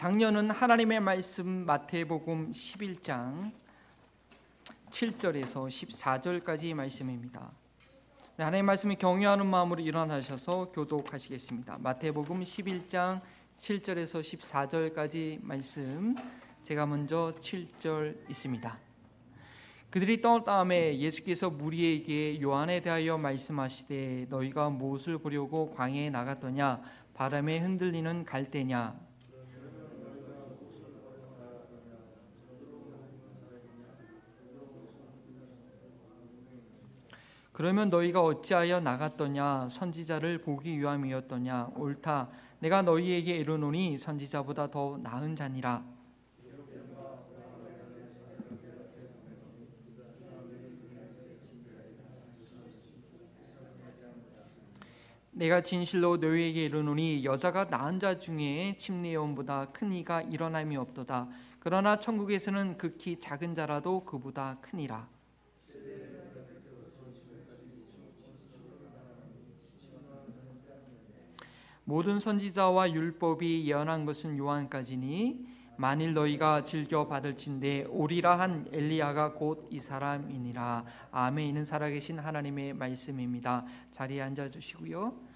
작년은 하나님의 말씀 마태복음 11장 7절에서 14절까지 말씀입니다. 하나님의 말씀을 경외하는 마음으로 일어나셔서 교독하시겠습니다. 마태복음 11장 7절에서 14절까지 말씀 제가 먼저 7절 있습니다. 그들이 떠 다음에 예수께서 무리에게 요한에 대하여 말씀하시되 너희가 무엇을 보려고 광야에 나갔더냐 바람에 흔들리는 갈대냐 그러면 너희가 어찌하여 나갔더냐? 선지자를 보기 위함이었더냐? 옳다. 내가 너희에게 이르노니 선지자보다 더 나은 자니라. 내가 진실로 너희에게 이르노니 여자가 낳은 자 중에 침례원보다 큰 이가 일어남이 없도다. 그러나 천국에서는 극히 작은 자라도 그보다 크니라 모든 선지자와 율법이 예언한 것은 요한까지니 만일 너희가 즐겨 받을진대 오리라 한 엘리야가 곧 이 사람이니라 아멘은 살아계신 하나님의 말씀입니다. 자리에 앉아 주시고요.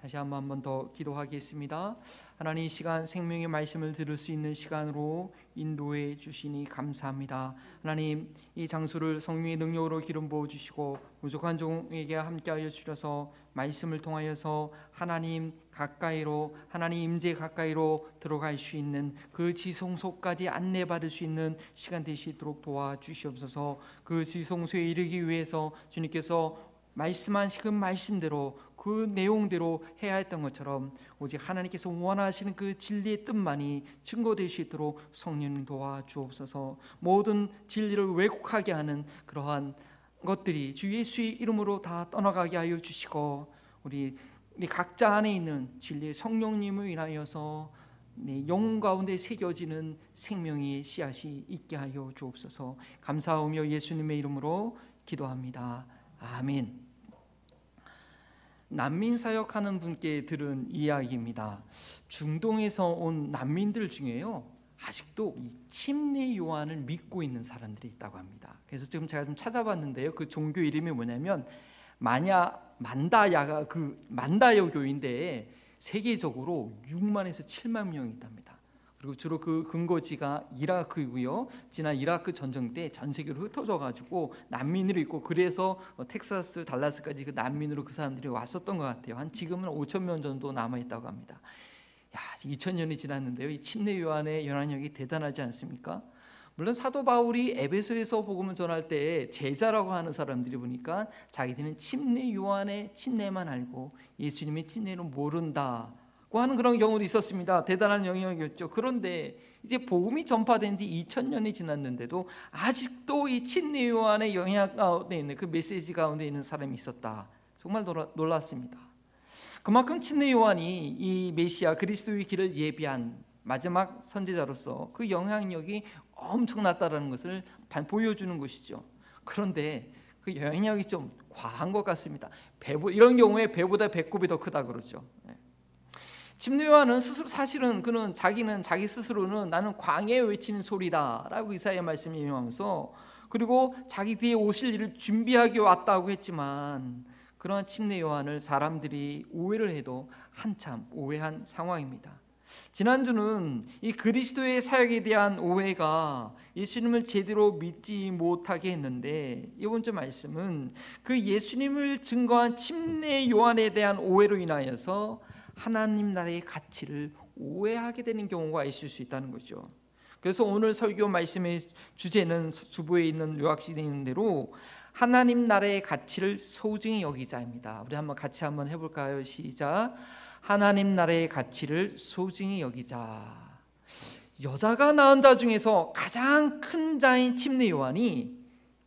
다시 한번 한번 더 기도하겠습니다. 하나님 이 시간 생명의 말씀을 들을 수 있는 시간으로 인도해 주시니 감사합니다. 하나님 이 장소를 성령의 능력으로 기름 부어 주시고 부족한 종에게 함께하여 주셔서 말씀을 통하여서 하나님 가까이로 하나님 임재 가까이로 들어갈 수 있는 그 지성소까지 안내받을 수 있는 시간 되시도록 도와주시옵소서. 그 지성소에 이르기 위해서 주님께서 말씀하신 그 말씀대로 그 내용대로 해야 했던 것처럼 오직 하나님께서 원하시는 그 진리의 뜻만이 증거될 수 있도록 성령 도와주옵소서 모든 진리를 왜곡하게 하는 그러한 것들이 주 예수의 이름으로 다 떠나가게 하여 주시고 우리, 우리 각자 안에 있는 진리의 성령님을 인하여서 네, 영혼 가운데 새겨지는 생명의 씨앗이 있게 하여 주옵소서 감사하며 예수님의 이름으로 기도합니다. 아멘. 난민 사역하는 분께 들은 이야기입니다. 중동에서 온 난민들 중에요. 아직도 이 침례 요한을 믿고 있는 사람들이 있다고 합니다. 그래서 지금 제가 좀 찾아봤는데요. 그 종교 이름이 뭐냐면 마냐 만다야가 그 만다여 교인데 세계적으로 6만에서 7만 명이 있답니다. 그리고 주로 그 근거지가 이라크이고요. 지난 이라크 전쟁 때 전 세계로 흩어져 가지고 난민으로 있고 그래서 어, 텍사스 달라스까지 그 난민으로 그 사람들이 왔었던 것 같아요. 한 지금은 5천 명 정도 남아 있다고 합니다. 야, 2000년이 지났는데요. 이 침례 요한의 연한력이 대단하지 않습니까? 물론 사도 바울이 에베소에서 복음을 전할 때 제자라고 하는 사람들이 보니까 자기들은 침례 요한의 침례만 알고 예수님의 침례는 모른다. 하는 그런 경우도 있었습니다. 대단한 영역이었죠. 그런데 이제 복음이 전파된 지 2000년이 지났는데도 아직도 이 친리 요한의 영향 가운데 있는 그 메시지 가운데 있는 사람이 있었다. 정말 놀랐습니다. 그만큼 친리 요한이 이 메시아 그리스도의 길을 예비한 마지막 선지자로서 그 영향력이 엄청났다라는 것을 보여주는 것이죠. 그런데 그 영향력이 좀 과한 것 같습니다. 배보, 이런 경우에 배보다 배꼽이 더 크다 그러죠. 침례요한은 스스로 사실은 그는 자기는 자기 스스로는 나는 광야에 외치는 소리다라고 이사야 말씀 인용하면서 그리고 자기 뒤에 오실 일을 준비하기 왔다고 했지만 그러한 침례 요한을 사람들이 오해를 해도 한참 오해한 상황입니다. 지난주는 이 그리스도의 사역에 대한 오해가 예수님을 제대로 믿지 못하게 했는데 이번 주 말씀은 그 예수님을 증거한 침례 요한에 대한 오해로 인하여서 하나님 나라의 가치를 오해하게 되는 경우가 있을 수 있다는 거죠. 그래서 오늘 설교 말씀의 주제는 주부에 있는 요약시에 있는 대로 하나님 나라의 가치를 소중히 여기자입니다. 우리 한번 같이 한번 해볼까요? 시작. 하나님 나라의 가치를 소중히 여기자. 여자가 낳은 자 중에서 가장 큰 자인 침례 요한이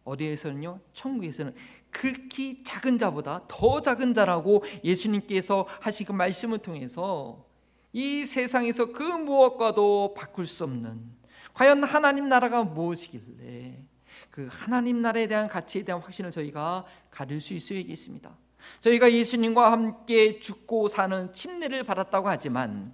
어디에서는요? 천국에서는 극히 작은 자보다 더 작은 자라고 예수님께서 하신 그 말씀을 통해서 이 세상에서 그 무엇과도 바꿀 수 없는 과연 하나님 나라가 무엇이길래 그 하나님 나라에 대한 가치에 대한 확신을 저희가 가질 수 있어야겠습니다. 저희가 예수님과 함께 죽고 사는 침례를 받았다고 하지만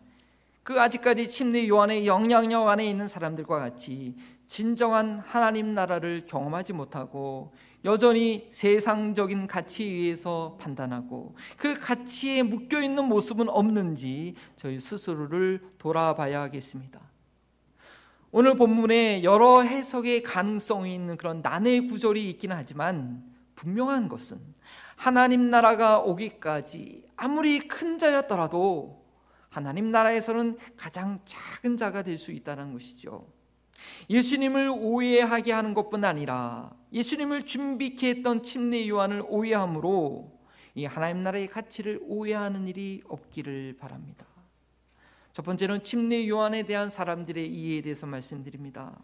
그 아직까지 침례 요한의 영향력 안에 있는 사람들과 같이 진정한 하나님 나라를 경험하지 못하고 여전히 세상적인 가치에 의해서 판단하고 그 가치에 묶여 있는 모습은 없는지 저희 스스로를 돌아봐야 하겠습니다. 오늘 본문에 여러 해석의 가능성이 있는 그런 난해 구절이 있기는 하지만 분명한 것은 하나님 나라가 오기까지 아무리 큰 자였더라도 하나님 나라에서는 가장 작은 자가 될 수 있다는 것이죠. 예수님을 오해하게 하는 것뿐 아니라 예수님을 준비케 했던 침례 요한을 오해함으로 이 하나님 나라의 가치를 오해하는 일이 없기를 바랍니다. 첫 번째는 침례 요한에 대한 사람들의 이해에 대해서 말씀드립니다.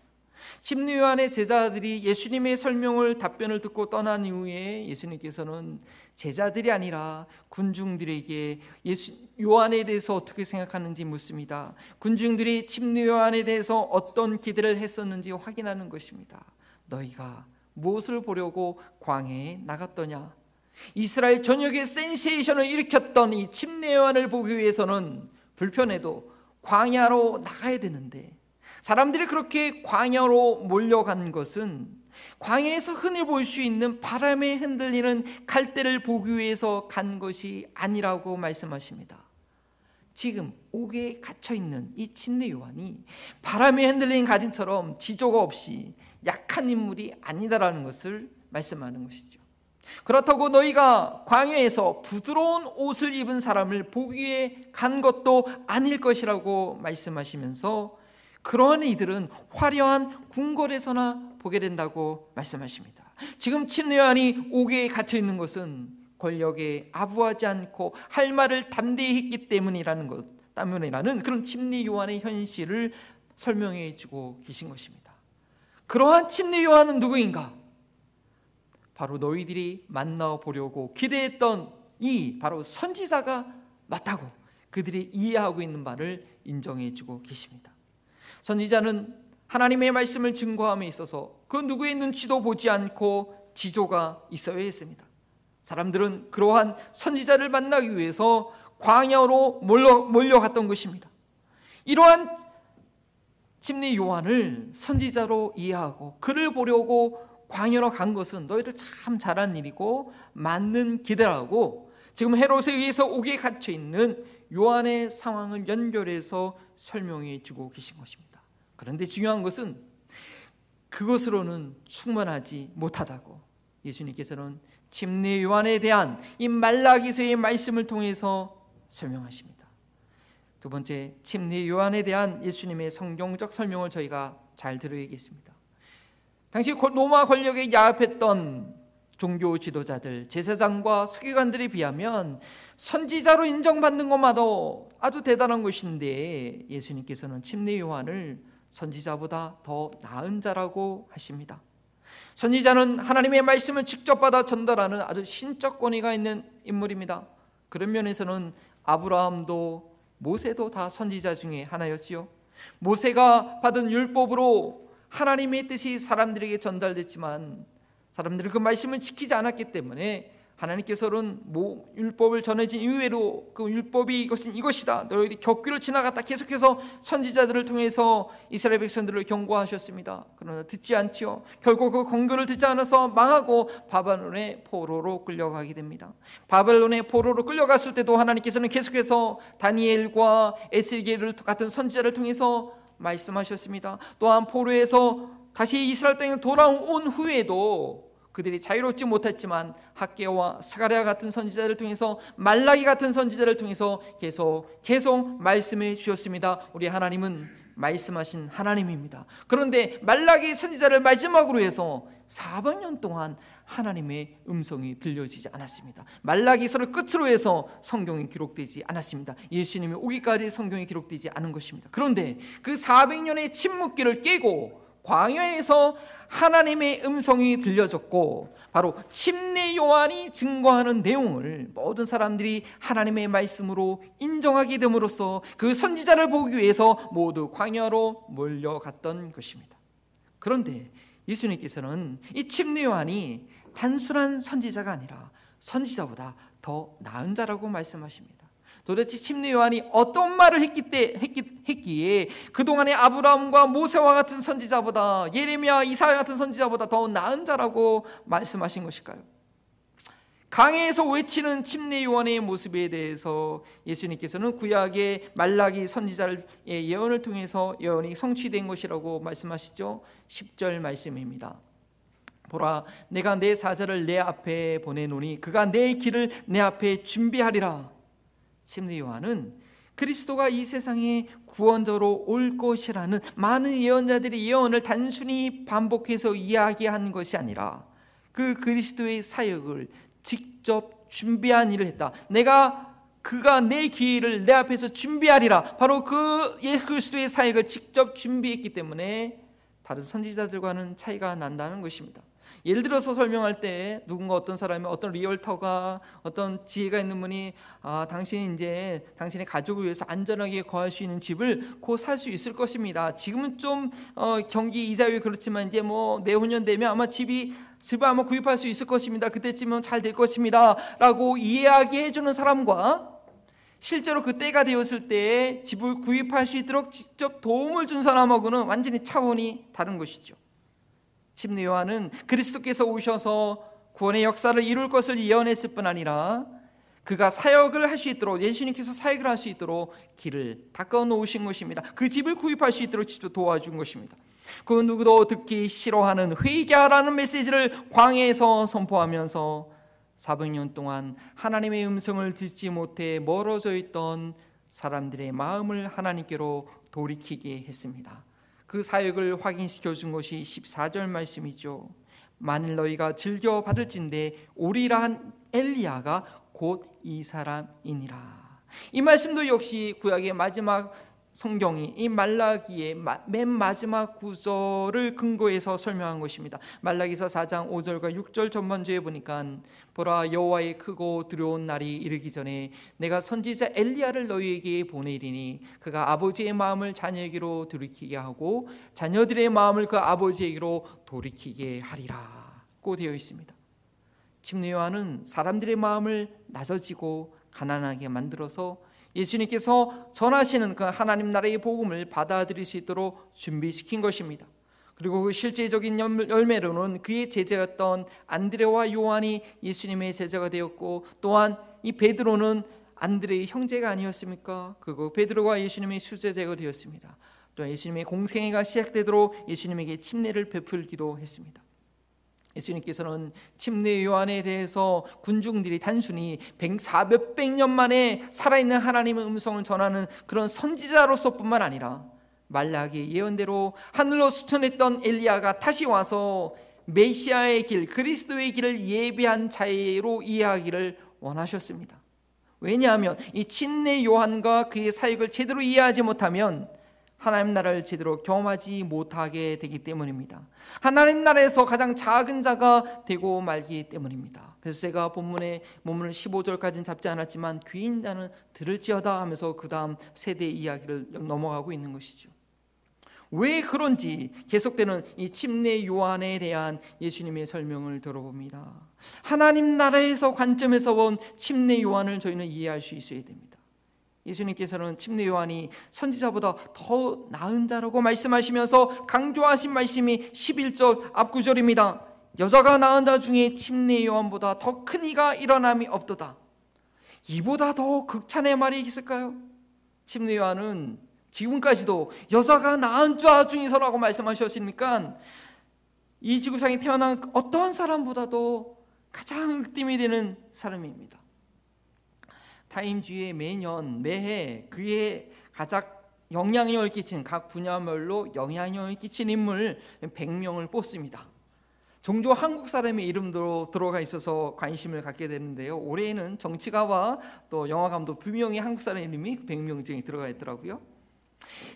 침례 요한의 제자들이 예수님의 설명을 답변을 듣고 떠난 이후에 예수님께서는 제자들이 아니라 군중들에게 예수 요한에 대해서 어떻게 생각하는지 묻습니다. 군중들이 침례 요한에 대해서 어떤 기대를 했었는지 확인하는 것입니다. 너희가 무엇을 보려고 광해에 나갔더냐? 이스라엘 전역에 센세이션을 일으켰던 이 침례 요한을 보기 위해서는 불편해도 광야로 나가야 되는데 사람들이 그렇게 광야로 몰려간 것은 광야에서 흔히 볼 수 있는 바람에 흔들리는 갈대를 보기 위해서 간 것이 아니라고 말씀하십니다. 지금 옥에 갇혀 있는 이 침례 요한이 바람에 흔들린 가진처럼 지조가 없이 약한 인물이 아니다라는 것을 말씀하는 것이죠. 그렇다고 너희가 광야에서 부드러운 옷을 입은 사람을 보기 위해 간 것도 아닐 것이라고 말씀하시면서 그러한 이들은 화려한 궁궐에서나 보게 된다고 말씀하십니다. 지금 침례요한이 옥에 갇혀 있는 것은 권력에 아부하지 않고 할 말을 담대히 했기 때문이라는 것 때문이라는 그런 침례 요한의 현실을 설명해 주고 계신 것입니다. 그러한 침례 요한은 누구인가? 바로 너희들이 만나 보려고 기대했던 이 바로 선지자가 맞다고 그들이 이해하고 있는 바를 인정해 주고 계십니다. 선지자는 하나님의 말씀을 증거함에 있어서 그 누구의 눈치도 보지 않고 지조가 있어야 했습니다. 사람들은 그러한 선지자를 만나기 위해서 광야로 몰려, 몰려 갔던 것입니다. 이러한 침례 요한을 선지자로 이해하고 그를 보려고 광야로 간 것은 너희들 참 잘한 일이고 맞는 기대라고 지금 헤롯에 의해서 옥에 갇혀 있는 요한의 상황을 연결해서 설명해 주고 계신 것입니다. 그런데 중요한 것은 그것으로는 충분하지 못하다고 예수님께서는 침례 요한에 대한 이 말라기서의 말씀을 통해서 설명하십니다. 두 번째 침례 요한에 대한 예수님의 성경적 설명을 저희가 잘 들어야겠습니다. 당시 로마 권력에 야합했던 종교 지도자들, 제사장과 서기관들에 비하면 선지자로 인정받는 것마도 아주 대단한 것인데 예수님께서는 침례 요한을 선지자보다 더 나은 자라고 하십니다. 선지자는 하나님의 말씀을 직접 받아 전달하는 아주 신적 권위가 있는 인물입니다. 그런 면에서는 아브라함도 모세도 다 선지자 중에 하나였지요. 모세가 받은 율법으로 하나님의 뜻이 사람들에게 전달됐지만 사람들은 그 말씀을 지키지 않았기 때문에 하나님께서는 뭐 율법을 전해진 이후에도 그 율법이 이것은 이것이다. 너희들이 격귀를 지나갔다. 계속해서 선지자들을 통해서 이스라엘 백성들을 경고하셨습니다. 그러나 듣지 않지요. 결국 그 공교를 듣지 않아서 망하고 바벨론의 포로로 끌려가게 됩니다. 바벨론의 포로로 끌려갔을 때도 하나님께서는 계속해서 다니엘과 에스겔을 같은 선지자를 통해서 말씀하셨습니다. 또한 포로에서 다시 이스라엘 땅에 돌아온 후에도 그들이 자유롭지 못했지만 학계와 스가랴 같은 선지자를 통해서 말라기 같은 선지자를 통해서 계속 계속 말씀해 주셨습니다. 우리 하나님은 말씀하신 하나님입니다. 그런데 말라기 선지자를 마지막으로 해서 400년 동안 하나님의 음성이 들려지지 않았습니다. 말라기서를 끝으로 해서 성경이 기록되지 않았습니다. 예수님이 오기까지 성경이 기록되지 않은 것입니다. 그런데 그 400년의 침묵기를 깨고 광야에서 하나님의 음성이 들려졌고 바로 침례 요한이 증거하는 내용을 모든 사람들이 하나님의 말씀으로 인정하게 됨으로써 그 선지자를 보기 위해서 모두 광야로 몰려갔던 것입니다. 그런데 예수님께서는 이 침례 요한이 단순한 선지자가 아니라 선지자보다 더 나은 자라고 말씀하십니다. 도대체 침례 요한이 어떤 말을 했기 때 했기, 했기 에 그동안의 아브라함과 모세와 같은 선지자보다 예레미야 이사야 같은 선지자보다 더 나은 자라고 말씀하신 것일까요? 강에서 외치는 침례 요한의 모습에 대해서 예수님께서는 구약의 말라기 선지자의 예언을 통해서 예언이 성취된 것이라고 말씀하시죠. 10절 말씀입니다. 보라 내가 내 사자를 내 앞에 보내노니 그가 내 길을 내 앞에 준비하리라. 침례 요한은 그리스도가 이 세상에 구원자로 올 것이라는 많은 예언자들의 예언을 단순히 반복해서 이야기한 것이 아니라 그 그리스도의 사역을 직접 준비한 일을 했다. 내가 그가 내 기회를 내 앞에서 준비하리라. 바로 그 예수 그리스도의 사역을 직접 준비했기 때문에 다른 선지자들과는 차이가 난다는 것입니다. 예를 들어서 설명할 때 누군가 어떤 사람이 어떤 리얼터가 어떤 지혜가 있는 분이 아 당신이 이제 당신의 가족을 위해서 안전하게 거할 수 있는 집을 곧 살 수 있을 것입니다. 지금은 좀 어, 경기 이자율이 그렇지만 이제 뭐 내후년 되면 아마 집이 집을 아마 구입할 수 있을 것입니다. 그때쯤은 잘 될 것입니다라고 이야기해 주는 사람과 실제로 그 때가 되었을 때 집을 구입할 수 있도록 직접 도움을 준 사람하고는 완전히 차원이 다른 것이죠. 침례 요한은 그리스도께서 오셔서 구원의 역사를 이룰 것을 예언했을 뿐 아니라 그가 사역을 할 수 있도록 예수님께서 사역을 할 수 있도록 길을 닦아 놓으신 것입니다. 그 집을 구입할 수 있도록 직접 도와준 것입니다. 그 누구도 듣기 싫어하는 회개하라는 메시지를 광야에서 선포하면서 400년 동안 하나님의 음성을 듣지 못해 멀어져 있던 사람들의 마음을 하나님께로 돌이키게 했습니다. 그 사역을 확인시켜 준 것이 14절 말씀이죠. 만일 너희가 즐겨 받을진대 오리라 한 엘리야가 곧 이 사람이니라. 이 말씀도 역시 구약의 마지막 성경이 이 말라기의 맨 마지막 구절을 근거해서 설명한 것입니다. 말라기서 4장 5절과 6절 전반주에 보니까 보라 여호와의 크고 두려운 날이 이르기 전에 내가 선지자 엘리야를 너희에게 보내리니 그가 아버지의 마음을 자녀에게로 돌이키게 하고 자녀들의 마음을 그 아버지에게로 돌이키게 하리라고 되어 있습니다. 침례 요한은 사람들의 마음을 낮아지고 가난하게 만들어서 예수님께서 전하시는 그 하나님 나라의 복음을 받아들일 수 있도록 준비시킨 것입니다. 그리고 그 실제적인 열매로는 그의 제자였던 안드레와 요한이 예수님의 제자가 되었고 또한 이 베드로는 안드레의 형제가 아니었습니까? 그리고 베드로가 예수님의 수제자가 되었습니다. 또 예수님의 공생애가 시작되도록 예수님에게 침례를 베풀기도 했습니다. 예수님께서는 침례 요한에 대해서 군중들이 단순히 400백 년 만에 살아있는 하나님의 음성을 전하는 그런 선지자로서뿐만 아니라 말라기 예언대로 하늘로 수천했던 엘리야가 다시 와서 메시아의 길, 그리스도의 길을 예비한 자로 이해하기를 원하셨습니다. 왜냐하면 이 침례 요한과 그의 사역을 제대로 이해하지 못하면 하나님 나라를 제대로 경험하지 못하게 되기 때문입니다. 하나님 나라에서 가장 작은 자가 되고 말기 때문입니다. 그래서 제가 본문의 본문을 15절까지는 잡지 않았지만 귀인 자는 들을지어다 하면서 그 다음 세대 이야기를 넘어가고 있는 것이죠. 왜 그런지 계속되는 이 침례 요한에 대한 예수님의 설명을 들어봅니다. 하나님 나라에서 관점에서 본 침례 요한을 저희는 이해할 수 있어야 됩니다. 예수님께서는 침례 요한이 선지자보다 더 나은 자라고 말씀하시면서 강조하신 말씀이 11절 앞구절입니다. 여자가 낳은 자 중에 침례 요한보다 더 큰 이가 일어남이 없도다. 이보다 더 극찬의 말이 있을까요? 침례 요한은 지금까지도 여자가 낳은 자 중에서라고 말씀하셨습니까? 이 지구상에 태어난 어떠한 사람보다도 가장 흑림이 되는 사람입니다. 타임주의 매년 매해 그의 가장 영향력을 끼친 각 분야별로 영향력을 끼친 인물 100명을 뽑습니다. 종종 한국 사람의 이름도 들어가 있어서 관심을 갖게 되는데요. 올해는 정치가와 또 영화 감독 두 명의 한국 사람 이름이 100명 중에 들어가 있더라고요.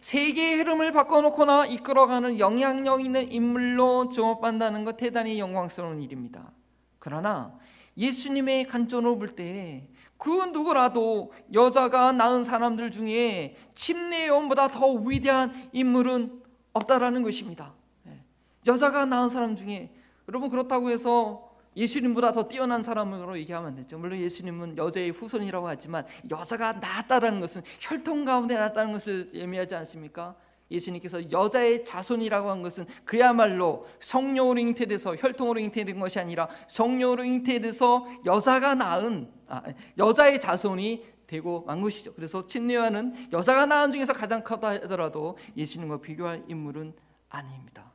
세계의 흐름을 바꿔놓거나 이끌어가는 영향력 있는 인물로 주목받는다는 것 대단히 영광스러운 일입니다. 그러나 예수님의 관점으로 볼 때 그 누구라도 여자가 낳은 사람들 중에 침례요원보다 더 위대한 인물은 없다라는 것입니다. 예. 여자가 낳은 사람 중에 여러분 그렇다고 해서 예수님보다 더 뛰어난 사람으로 얘기하면 안 되죠. 물론 예수님은 여자의 후손이라고 하지만 여자가 낳았다는 것은 혈통 가운데 낳았다는 것을 의미하지 않습니까? 예수님께서 여자의 자손이라고 한 것은 그야말로 성령으로 잉태돼서 혈통으로 잉태된 것이 아니라 성령으로 잉태돼서 여자가 낳은 아, 여자의 자손이 되고 만 것이죠. 그래서 친내와는 여자가 낳은 중에서 가장 크다 하더라도 예수님과 비교할 인물은 아닙니다.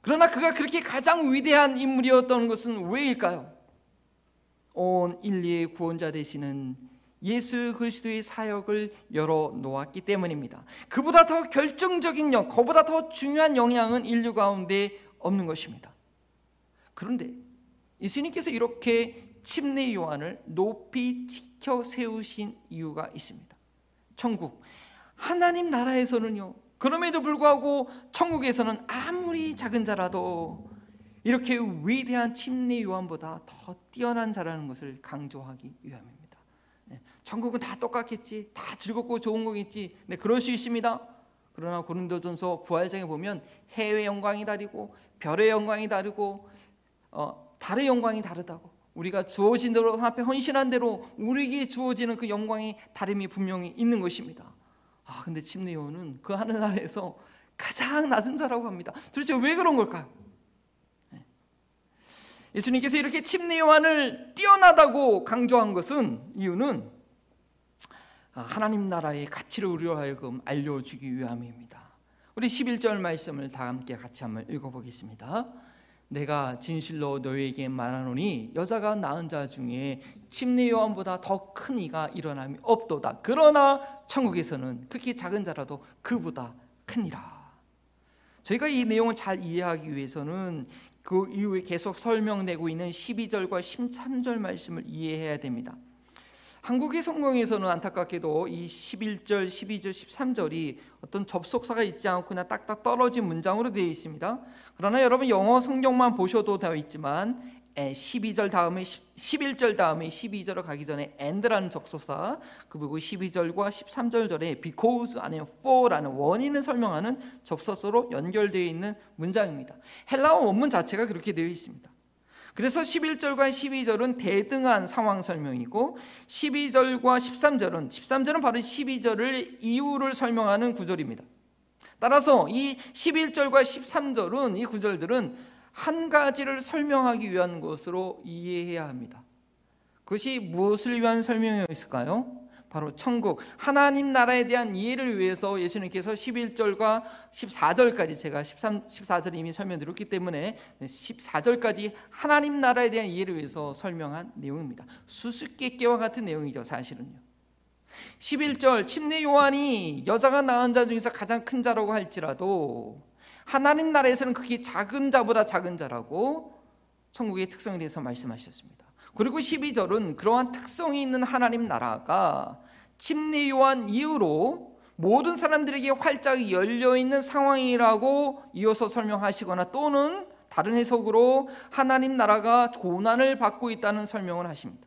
그러나 그가 그렇게 가장 위대한 인물이었던 것은 왜일까요? 온 인류의 구원자 되시는 예수 그리스도의 사역을 열어 놓았기 때문입니다. 그보다 더 결정적인 영, 그보다 더 중요한 영향은 인류 가운데 없는 것입니다. 그런데 예수님께서 이렇게 침례 요한을 높이 지켜 세우신 이유가 있습니다. 천국 하나님 나라에서는요. 그럼에도 불구하고 천국에서는 아무리 작은 자라도 이렇게 위대한 침례 요한보다 더 뛰어난 자라는 것을 강조하기 위함입니다. 천국은 다 똑같겠지. 다 즐겁고 좋은 거겠지. 네, 그럴 수 있습니다. 그러나 고린도전서 부활장에 보면 해외 영광이 다르고 별의 영광이 다르고 어, 달의 영광이 다르다고. 우리가 주어진 대로 앞에 헌신한 대로 우리에게 주어지는 그 영광이 다름이 분명히 있는 것입니다. 아, 근데 침례요는 그 하늘나라에서 가장 낮은 자라고 합니다. 도대체 왜 그런 걸까요? 네. 예수님께서 이렇게 침례 요한을 뛰어나다고 강조한 것은 이유는 아, 하나님 나라의 가치를 우리로 하여금 알려주기 위함입니다. 우리 11절 말씀을 다 함께 같이 한번 읽어보겠습니다. 내가 진실로 너에게 말하노니 여자가 낳은 자 중에 침례 요한보다 더 큰 이가 일어남이 없도다. 그러나 천국에서는 극히 작은 자라도 그보다 크니라. 저희가 이 내용을 잘 이해하기 위해서는 그 이후에 계속 설명되고 있는 12절과 13절 말씀을 이해해야 됩니다. 한국의 성경에서는 안타깝게도 이 11절, 12절, 13절이 어떤 접속사가 있지 않고 그냥 딱딱 떨어진 문장으로 되어 있습니다. 그러나 여러분 영어 성경만 보셔도 되어 있지만 12절 다음에 11절 다음에 12절을 가기 전에 and라는 접속사 그리고 12절과 13절 절에 because 아니면 for라는 원인을 설명하는 접속사로 연결되어 있는 문장입니다. 헬라어 원문 자체가 그렇게 되어 있습니다. 그래서 11절과 12절은 대등한 상황 설명이고 12절과 13절은 13절은 바로 12절을 이유를 설명하는 구절입니다. 따라서 이 11절과 13절은 이 구절들은 한 가지를 설명하기 위한 것으로 이해해야 합니다. 그것이 무엇을 위한 설명이었을까요? 바로 천국 하나님 나라에 대한 이해를 위해서 예수님께서 11절과 14절까지 제가 13 14절 이미 설명드렸기 때문에 14절까지 하나님 나라에 대한 이해를 위해서 설명한 내용입니다. 수수께끼와 같은 내용이죠, 사실은요. 11절 침례 요한이 여자가 낳은 자 중에서 가장 큰 자라고 할지라도 하나님 나라에서는 그게 작은 자보다 작은 자라고 천국의 특성에 대해서 말씀하셨습니다. 그리고 12절은 그러한 특성이 있는 하나님 나라가 침례 요한 이후로 모든 사람들에게 활짝 열려 있는 상황이라고 이어서 설명하시거나 또는 다른 해석으로 하나님 나라가 고난을 받고 있다는 설명을 하십니다.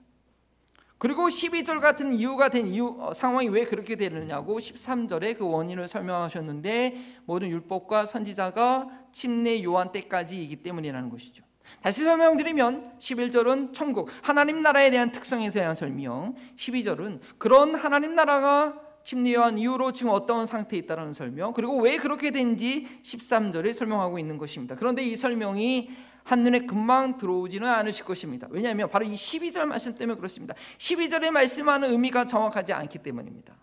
그리고 12절 같은 이유가 된 이유 어, 상황이 왜 그렇게 되느냐고 13절에 그 원인을 설명하셨는데 모든 율법과 선지자가 침례 요한 때까지이기 때문이라는 것이죠. 다시 설명드리면 11절은 천국 하나님 나라에 대한 특성에 대한 설명. 12절은 그런 하나님 나라가 침례한 이후로 지금 어떤 상태에 있다는 설명. 그리고 왜 그렇게 된지 13절에 설명하고 있는 것입니다. 그런데 이 설명이 한눈에 금방 들어오지는 않으실 것입니다. 왜냐하면 바로 이 12절 말씀 때문에 그렇습니다. 12절에 말씀하는 의미가 정확하지 않기 때문입니다.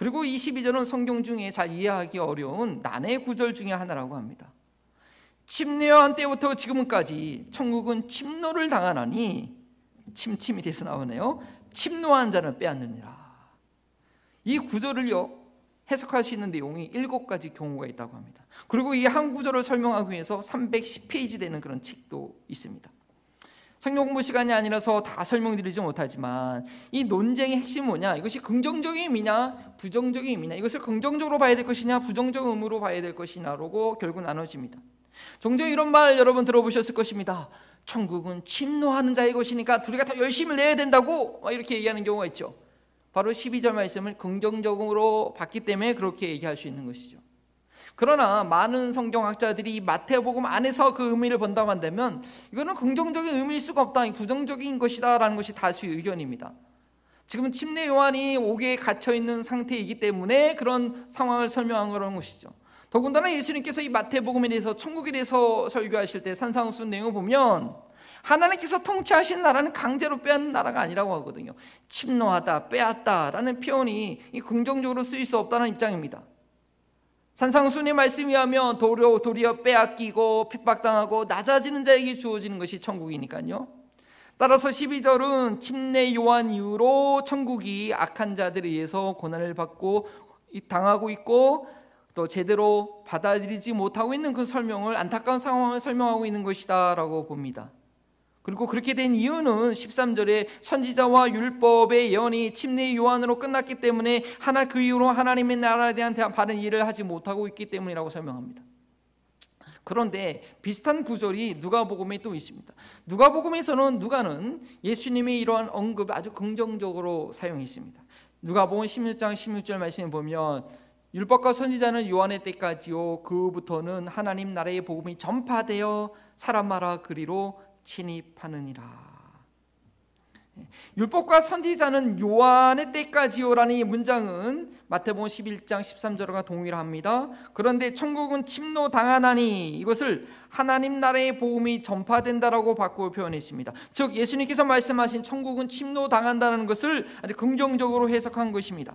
그리고 이 12절은 성경 중에 잘 이해하기 어려운 난해 구절 중에 하나라고 합니다 침례한 때부터 지금까지 천국은 침노를 당하나니 침침이 돼서 나오네요. 침노한 자는 빼앗느니라. 이 구절을요 해석할 수 있는 내용이 일곱 가지 경우가 있다고 합니다. 그리고 이 한 구절을 설명하기 위해서 310페이지 되는 그런 책도 있습니다. 성경 공부 시간이 아니라서 다 설명드리지 못하지만 이 논쟁의 핵심은 뭐냐? 이것이 긍정적인 의미냐, 부정적인 의미냐? 이것을 긍정적으로 봐야 될 것이냐, 부정적 의미로 봐야 될 것이냐라고 결국 나눠집니다. 종종 이런 말 여러분 들어보셨을 것입니다. 천국은 침노하는 자의 것이니까 우리가 더 열심히 내야 된다고 이렇게 얘기하는 경우가 있죠. 바로 12절 말씀을 긍정적으로 봤기 때문에 그렇게 얘기할 수 있는 것이죠. 그러나 많은 성경학자들이 마태복음 안에서 그 의미를 본다고 한다면 이거는 긍정적인 의미일 수가 없다, 부정적인 것이다라는 것이 다수의 의견입니다. 지금 침례 요한이 옥에 갇혀 있는 상태이기 때문에 그런 상황을 설명한 거라는 것이죠. 더군다나 예수님께서 이 마태복음에 대해서 천국에 대해서 설교하실 때 산상수 내용을 보면 하나님께서 통치하신 나라는 강제로 빼앗는 나라가 아니라고 하거든요. 침노하다, 빼앗다라는 표현이 긍정적으로 쓰일 수 없다는 입장입니다. 산상순의 말씀에 하면 도리어, 도리어 빼앗기고 핍박당하고 낮아지는 자에게 주어지는 것이 천국이니까요. 따라서 12절은 침례 요한 이후로 천국이 악한 자들에 의해서 고난을 받고 당하고 있고 또 제대로 받아들이지 못하고 있는 그 설명을 안타까운 상황을 설명하고 있는 것이다라고 봅니다. 그리고 그렇게 된 이유는 13절에 선지자와 율법의 예언이 침례 요한으로 끝났기 때문에 하나 그 이후로 하나님의 나라에 대한 바른 일을 하지 못하고 있기 때문이라고 설명합니다. 그런데 비슷한 구절이 누가복음에 또 있습니다. 누가복음에서는 누가는 예수님의 이러한 언급을 아주 긍정적으로 사용했습니다. 누가복음 16장 16절 말씀을 보면 율법과 선지자는 요한의 때까지요 그부터는 하나님 나라의 복음이 전파되어 사람마다 그리로 침입하느니라. 율법과 선지자는 요한의 때까지요라는 이 문장은 마태복음 11장 13절과 동일합니다. 그런데 천국은 침노 당하나니 이것을 하나님 나라의 복음이 전파된다라고 바꾸어 표현했습니다. 즉 예수님께서 말씀하신 천국은 침노 당한다는 것을 아주 긍정적으로 해석한 것입니다.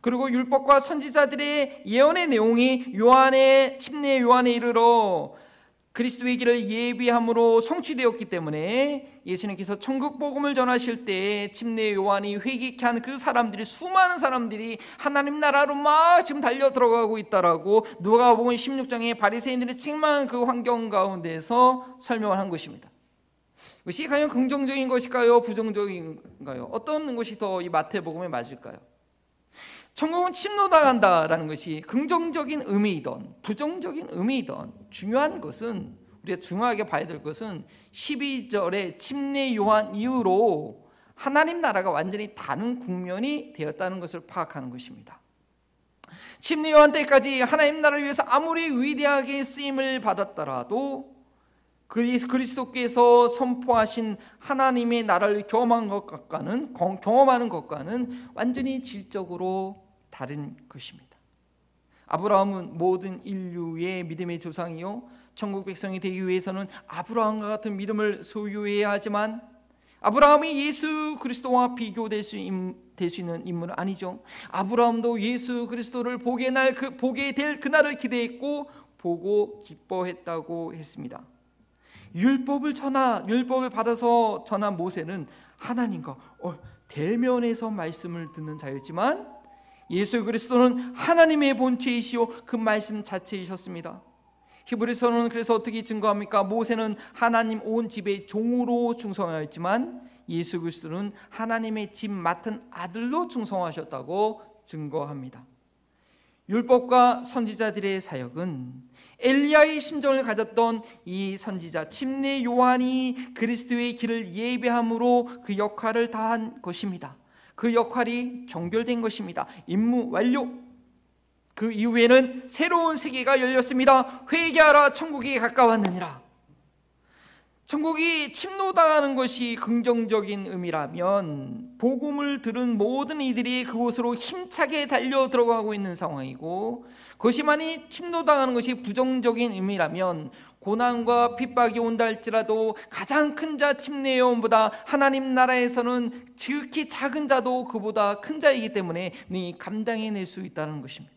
그리고 율법과 선지자들의 예언의 내용이 요한의 침례 요한에 이르러 그리스도의 길을 예비함으로 성취되었기 때문에 예수님께서 천국 복음을 전하실 때 침례 요한이 회개케 한 그 사람들이 수많은 사람들이 하나님 나라로 막 지금 달려 들어가고 있다라고 누가복음 16장에 바리새인들이 책망한 그 환경 가운데서 설명을 한 것입니다. 이것이 과연 긍정적인 것일까요? 부정적인가요? 어떤 것이 더 이 마태복음에 맞을까요? 천국은 침노당한다라는 것이 긍정적인 의미이던 부정적인 의미이던 중요한 것은 우리가 중요하게 봐야 될 것은 12절의 침례 요한 이후로 하나님 나라가 완전히 다른 국면이 되었다는 것을 파악하는 것입니다. 침례 요한 때까지 하나님 나라를 위해서 아무리 위대하게 쓰임을 받았더라도 그리스도께서 선포하신 하나님의 나라를 경험한 것과는 경험하는 것과는 완전히 질적으로 다른 것입니다. 아브라함은 모든 인류의 믿음의 조상이요 천국 백성이 되기 위해서는 아브라함과 같은 믿음을 소유해야 하지만 아브라함이 예수 그리스도와 비교될 수, 될 수 있는 인물은 아니죠. 아브라함도 예수 그리스도를 보게 날 그 보게 될 그날을 기대했고 보고 기뻐했다고 했습니다. 율법을 전하 율법을 받아서 전한 모세는 하나님과 어, 대면에서 말씀을 듣는 자였지만 예수 그리스도는 하나님의 본체이시오 그 말씀 자체이셨습니다. 히브리서는 그래서 어떻게 증거합니까? 모세는 하나님 온 집의 종으로 충성하였지만 예수 그리스도는 하나님의 집 맡은 아들로 충성하셨다고 증거합니다. 율법과 선지자들의 사역은 엘리야의 심정을 가졌던 이 선지자 침례 요한이 그리스도의 길을 예배함으로 그 역할을 다한 것입니다. 그 역할이 종결된 것입니다. 임무 완료. 그 이후에는 새로운 세계가 열렸습니다. 회개하라 천국이 가까웠느니라. 천국이 침노당하는 것이 긍정적인 의미라면 복음을 들은 모든 이들이 그곳으로 힘차게 달려 들어가고 있는 상황이고 그것이만이 침노당하는 것이 부정적인 의미라면 고난과 핍박이 온다 할지라도 가장 큰 자 침례요원보다 하나님 나라에서는 지극히 작은 자도 그보다 큰 자이기 때문에 네 감당해낼 수 있다는 것입니다.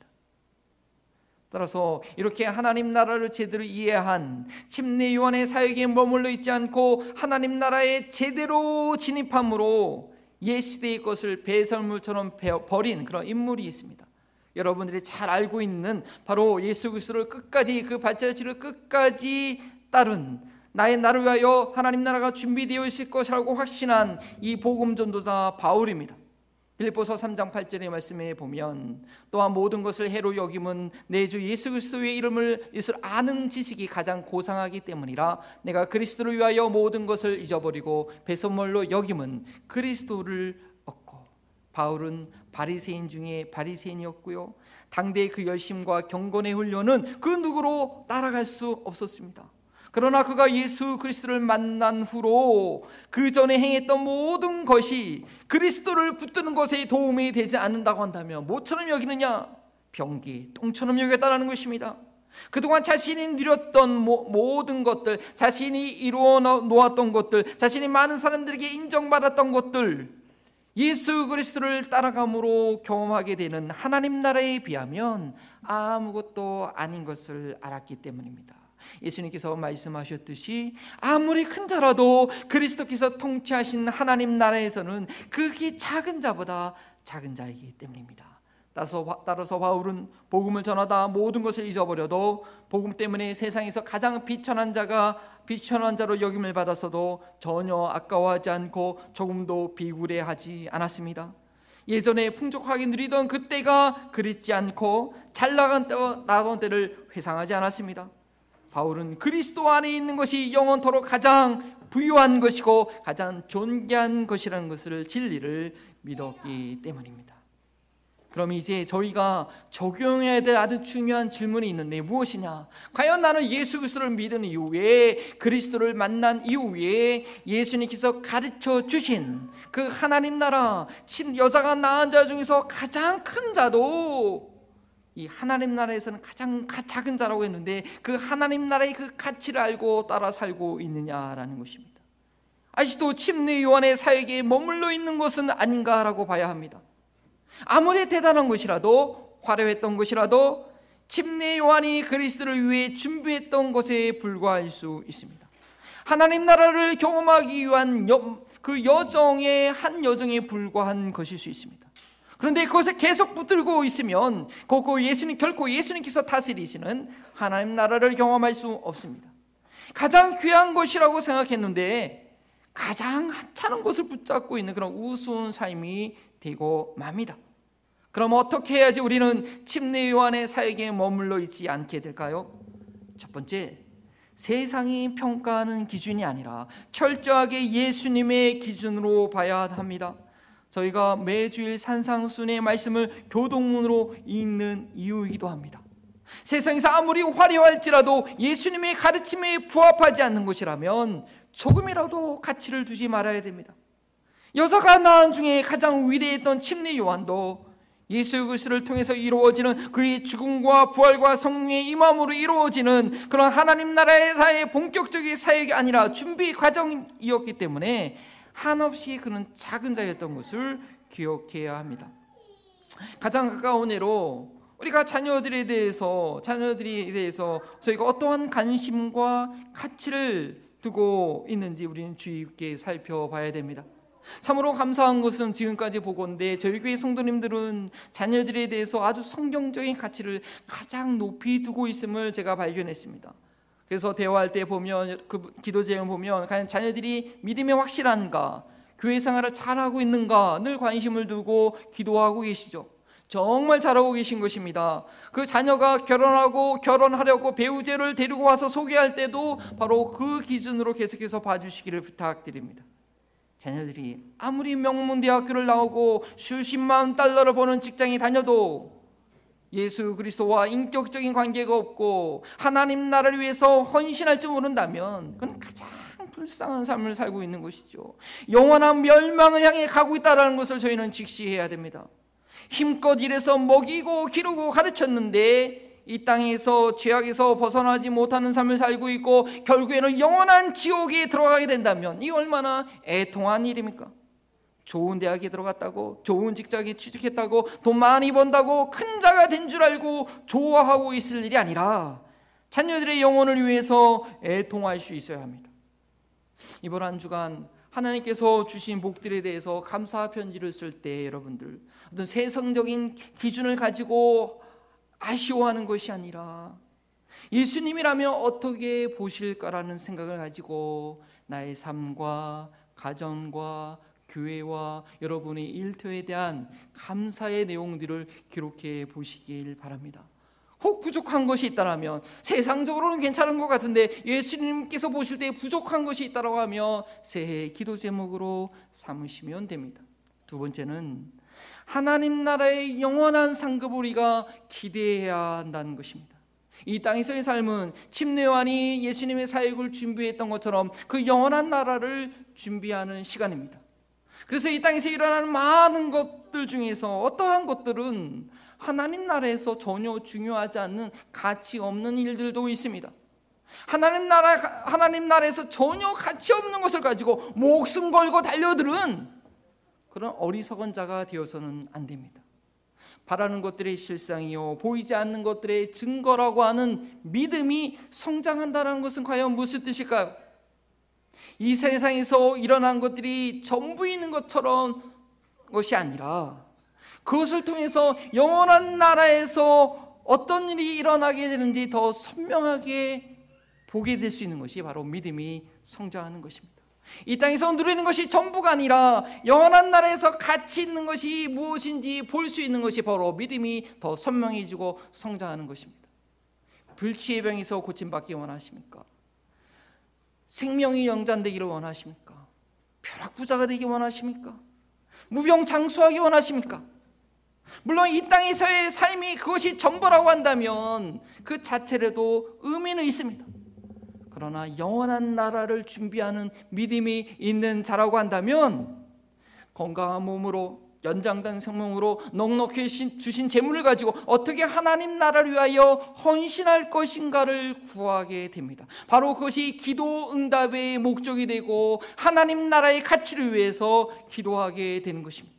따라서 이렇게 하나님 나라를 제대로 이해한 침례 요한의 사역에 머물러 있지 않고 하나님 나라에 제대로 진입함으로 옛 시대의 것을 배설물처럼 버린 그런 인물이 있습니다. 여러분들이 잘 알고 있는 바로 예수 그리스도를 끝까지 그 발자취를 끝까지 따른 나의 나를 위하여 하나님 나라가 준비되어 있을 것이라고 확신한 이 복음 전도자 바울입니다. 빌립보서 3장 8절의 말씀에 보면 또한 모든 것을 해로 여김은 내 주 예수 그리스도의 이름을 예수를 아는 지식이 가장 고상하기 때문이라 내가 그리스도를 위하여 모든 것을 잊어버리고 배선물로 여김은 그리스도를 얻고 바울은 바리새인 중에 바리새인이었고요. 당대의 그 열심과 경건의 훈련은 그 누구로 따라갈 수 없었습니다. 그러나 그가 예수 그리스도를 만난 후로 그 전에 행했던 모든 것이 그리스도를 붙드는 것에 도움이 되지 않는다고 한다면 뭐처럼 여기느냐? 병기, 똥처럼 여겼다라는 것입니다. 그동안 자신이 누렸던 모든 것들, 자신이 이루어 놓았던 것들, 자신이 많은 사람들에게 인정받았던 것들, 예수 그리스도를 따라감으로 경험하게 되는 하나님 나라에 비하면 아무것도 아닌 것을 알았기 때문입니다. 예수님께서 말씀하셨듯이 아무리 큰 자라도 그리스도께서 통치하신 하나님 나라에서는 그게 작은 자보다 작은 자이기 때문입니다. 따라서, 따라서 바울은 복음을 전하다 모든 것을 잊어버려도 복음 때문에 세상에서 가장 비천한 자가 비천한 자로 여김을 받았어도 전혀 아까워하지 않고 조금도 비굴해하지 않았습니다. 예전에 풍족하게 누리던 그때가 그립지 않고 잘 나간 때와 나던 때를 회상하지 않았습니다. 바울은 그리스도 안에 있는 것이 영원토록 가장 부유한 것이고 가장 존귀한 것이라는 것을 진리를 믿었기 때문입니다. 그럼 이제 저희가 적용해야 될 아주 중요한 질문이 있는데 무엇이냐? 과연 나는 예수 그리스도를 믿은 이후에 그리스도를 만난 이후에 예수님께서 가르쳐 주신 그 하나님 나라 여자가 낳은 자 중에서 가장 큰 자도 이 하나님 나라에서는 가장 작은 자라고 했는데 그 하나님 나라의 그 가치를 알고 따라 살고 있느냐라는 것입니다. 아직도 침례 요한의 사역에 머물러 있는 것은 아닌가라고 봐야 합니다. 아무리 대단한 것이라도 화려했던 것이라도 침례 요한이 그리스도를 위해 준비했던 것에 불과할 수 있습니다. 하나님 나라를 경험하기 위한 여, 그 여정의 한 여정에 불과한 것일 수 있습니다. 그런데 그것에 계속 붙들고 있으면 그거 예수님 결코 예수님께서 다스리시는 하나님 나라를 경험할 수 없습니다. 가장 귀한 것이라고 생각했는데 가장 하찮은 것을 붙잡고 있는 그런 우스운 삶이 되고 맙니다. 그럼 어떻게 해야지 우리는 침례 요한의 사역에 머물러 있지 않게 될까요? 첫 번째, 세상이 평가하는 기준이 아니라 철저하게 예수님의 기준으로 봐야 합니다. 저희가 매주일 산상순의 말씀을 교동문으로 읽는 이유이기도 합니다. 세상에서 아무리 화려할지라도 예수님의 가르침에 부합하지 않는 것이라면 조금이라도 가치를 두지 말아야 됩니다. 여자가 낳은 중에 가장 위대했던 침례 요한도 예수 그리스도를 통해서 이루어지는 그의 죽음과 부활과 성령의 임함으로 이루어지는 그런 하나님 나라의 사회 본격적인 사역이 아니라 준비 과정이었기 때문에 한없이 그는 작은 자였던 것을 기억해야 합니다. 가장 가까운 예로 우리가 자녀들에 대해서 자녀들에 대해서 저희가 어떠한 관심과 가치를 두고 있는지 우리는 주의 깊게 살펴봐야 됩니다. 참으로 감사한 것은 지금까지 보건데 저희 교회 성도님들은 자녀들에 대해서 아주 성경적인 가치를 가장 높이 두고 있음을 제가 발견했습니다. 그래서 대화할 때 보면 그 기도 제목 보면 과연 자녀들이 믿음이 확실한가, 교회 생활을 잘하고 있는가 늘 관심을 두고 기도하고 계시죠. 정말 잘하고 계신 것입니다. 그 자녀가 결혼하고 결혼하려고 배우자를 데리고 와서 소개할 때도 바로 그 기준으로 계속해서 봐주시기를 부탁드립니다. 자녀들이 아무리 명문 대학교를 나오고 수십만 달러를 버는 직장에 다녀도 예수 그리스도와 인격적인 관계가 없고 하나님 나라를 위해서 헌신할 줄 모른다면 그건 가장 불쌍한 삶을 살고 있는 것이죠. 영원한 멸망을 향해 가고 있다는 것을 저희는 직시해야 됩니다. 힘껏 일해서 먹이고 기르고 가르쳤는데 이 땅에서 죄악에서 벗어나지 못하는 삶을 살고 있고 결국에는 영원한 지옥에 들어가게 된다면 이 얼마나 애통한 일입니까? 좋은 대학에 들어갔다고 좋은 직장에 취직했다고 돈 많이 번다고 큰 자가 된 줄 알고 좋아하고 있을 일이 아니라 자녀들의 영혼을 위해서 애통할 수 있어야 합니다. 이번 한 주간 하나님께서 주신 복들에 대해서 감사 편지를 쓸 때 여러분들 어떤 세상적인 기준을 가지고 아쉬워하는 것이 아니라 예수님이라면 어떻게 보실까라는 생각을 가지고 나의 삶과 가정과 교회와 여러분의 일터에 대한 감사의 내용들을 기록해 보시길 바랍니다. 혹 부족한 것이 있다면 세상적으로는 괜찮은 것 같은데 예수님께서 보실 때 부족한 것이 있다고 하며 새해 기도 제목으로 삼으시면 됩니다. 두 번째는 하나님 나라의 영원한 상급을 우리가 기대해야 한다는 것입니다. 이 땅에서의 삶은 침례요한이 예수님의 사역을 준비했던 것처럼 그 영원한 나라를 준비하는 시간입니다. 그래서 이 땅에서 일어나는 많은 것들 중에서 어떠한 것들은 하나님 나라에서 전혀 중요하지 않는 가치 없는 일들도 있습니다. 하나님 나라 하나님 나라에서 전혀 가치 없는 것을 가지고 목숨 걸고 달려들은 그런 어리석은 자가 되어서는 안 됩니다. 바라는 것들의 실상이요 보이지 않는 것들의 증거라고 하는 믿음이 성장한다는 것은 과연 무슨 뜻일까요? 이 세상에서 일어난 것들이 전부 있는 것처럼 것이 아니라 그것을 통해서 영원한 나라에서 어떤 일이 일어나게 되는지 더 선명하게 보게 될 수 있는 것이 바로 믿음이 성장하는 것입니다. 이 땅에서 누리는 것이 전부가 아니라 영원한 나라에서 가치 있는 것이 무엇인지 볼 수 있는 것이 바로 믿음이 더 선명해지고 성장하는 것입니다. 불치의 병에서 고침받기 원하십니까? 생명이 영잔되기를 원하십니까? 벼락부자가 되기 원하십니까? 무병장수하기 원하십니까? 물론 이 땅에서의 삶이 그것이 전부라고 한다면 그 자체로도 의미는 있습니다. 그러나 영원한 나라를 준비하는 믿음이 있는 자라고 한다면 건강한 몸으로 연장된 생명으로 넉넉히 주신 재물을 가지고 어떻게 하나님 나라를 위하여 헌신할 것인가를 구하게 됩니다. 바로 그것이 기도 응답의 목적이 되고 하나님 나라의 가치를 위해서 기도하게 되는 것입니다.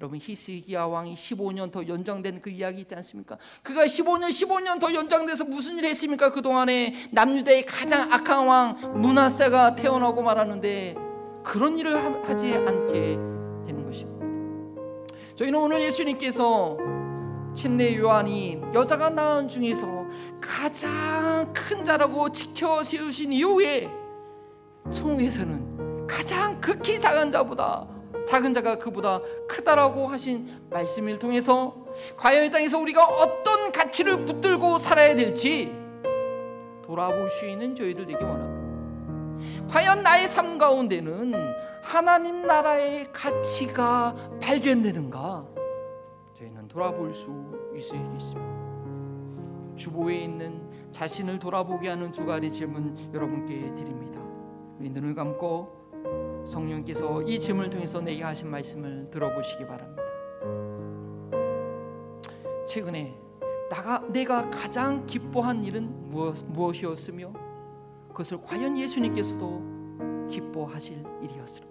여러분 히스기야 왕이 15년 더 연장된 그 이야기 있지 않습니까? 그가 15년 15년 더 연장돼서 무슨 일을 했습니까? 그 동안에 남유다의 가장 악한 왕 문하세가 태어나고 말하는데 그런 일을 하지 않게 되는 것입니다. 저희는 오늘 예수님께서 침례 요한이 여자가 낳은 중에서 가장 큰 자라고 지켜 세우신 이후에 천국에서는 가장 극히 작은 자보다 작은 자가 그보다 크다라고 하신 말씀을 통해서 과연 이 땅에서 우리가 어떤 가치를 붙들고 살아야 될지 돌아볼 수 있는 저희들 되기 원합니다. 과연 나의 삶 가운데는 하나님 나라의 가치가 발견되는가? 저희는 돌아볼 수 있어야겠습니다. 주보에 있는 자신을 돌아보게 하는 두 가지 질문 여러분께 드립니다. 눈을 감고 성령께서 이 짐을 통해서 내게 하신 말씀을 들어보시기 바랍니다. 최근에 나가 내가 가장 기뻐한 일은 무엇, 무엇이었으며 그것을 과연 예수님께서도 기뻐하실 일이었을까?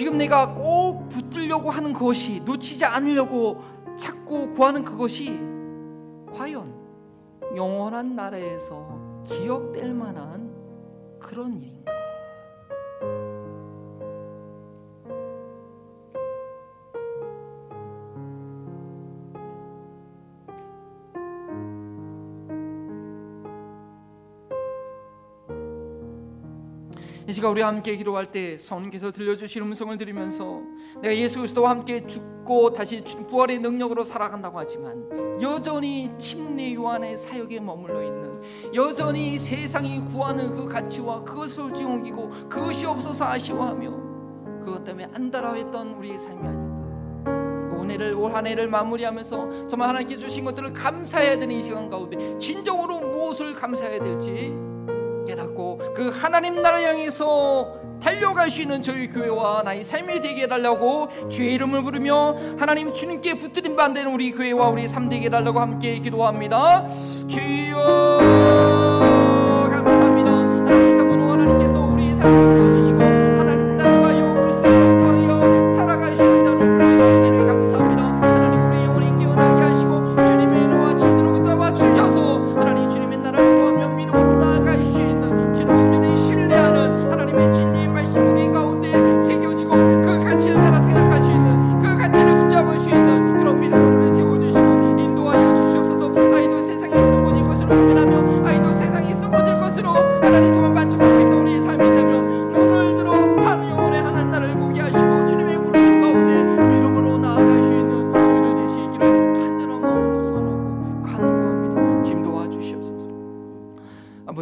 지금 내가 꼭 붙들려고 하는 것이 놓치지 않으려고 찾고 구하는 그것이 과연 영원한 나라에서 기억될 만한 그런 일인가? 이 시간 우리 함께 기도할 때 성령께서 들려주신 음성을 들으면서 내가 예수 그리스도와 함께 죽고 다시 부활의 능력으로 살아간다고 하지만 여전히 침례 요한의 사역에 머물러 있는 여전히 세상이 구하는 그 가치와 그것을 지옮기고 그것이 없어서 아쉬워하며 그것 때문에 안달하했던 우리의 삶이 아닌가. 오늘을 올 한 해를 마무리하면서 정말 하나님께 주신 것들을 감사해야 되는 이 시간 가운데 진정으로 무엇을 감사해야 될지 깨닫고 그 하나님 나라 향해서 달려갈 수 있는 저희 교회와 나의 삶이 되게 해달라고 주의 이름을 부르며 하나님 주님께 붙들림 받는 우리 교회와 우리 삶 되게 해달라고 함께 기도합니다. 주여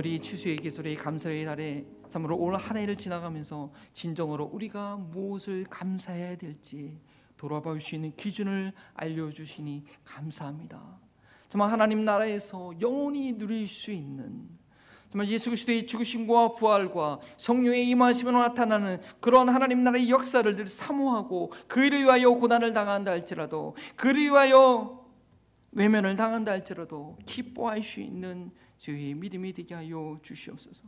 그리스도의 감사의 달에 참으로 오늘 한 해를 지나가면서 진정으로 우리가 무엇을 감사해야 될지 돌아볼 수 있는 기준을 알려주시니 감사합니다. 정말 하나님 나라에서 영원히 누릴 수 있는 정말 예수 그리스도의 죽으심과 부활과 성령의 임하심으로 나타나는 그런 하나님 나라의 역사를 늘 사모하고 그를 위하여 고난을 당한다 할지라도 그를 위하여 외면을 당한다 할지라도 기뻐할 수 있는 저희의 믿음이 되게 하여 주시옵소서.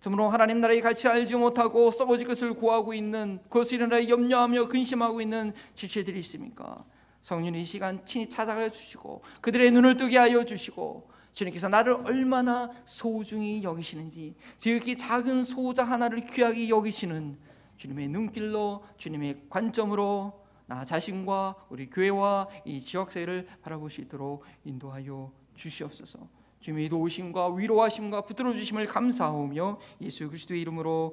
참으로 하나님 나라의 가치 알지 못하고 썩어질 것을 구하고 있는 그것을 인하여 염려하며 근심하고 있는 지체들이 있습니까? 성령 이 시간 친히 찾아가 주시고 그들의 눈을 뜨게 하여 주시고 주님께서 나를 얼마나 소중히 여기시는지 지극히 작은 소자 하나를 귀하게 여기시는 주님의 눈길로 주님의 관점으로 나 자신과 우리 교회와 이 지역사회를 바라볼 수 있도록 인도하여 주시옵소서. 주님의 도우심과 위로하심과 붙들어 주심을 감사하오며 예수 그리스도의 이름으로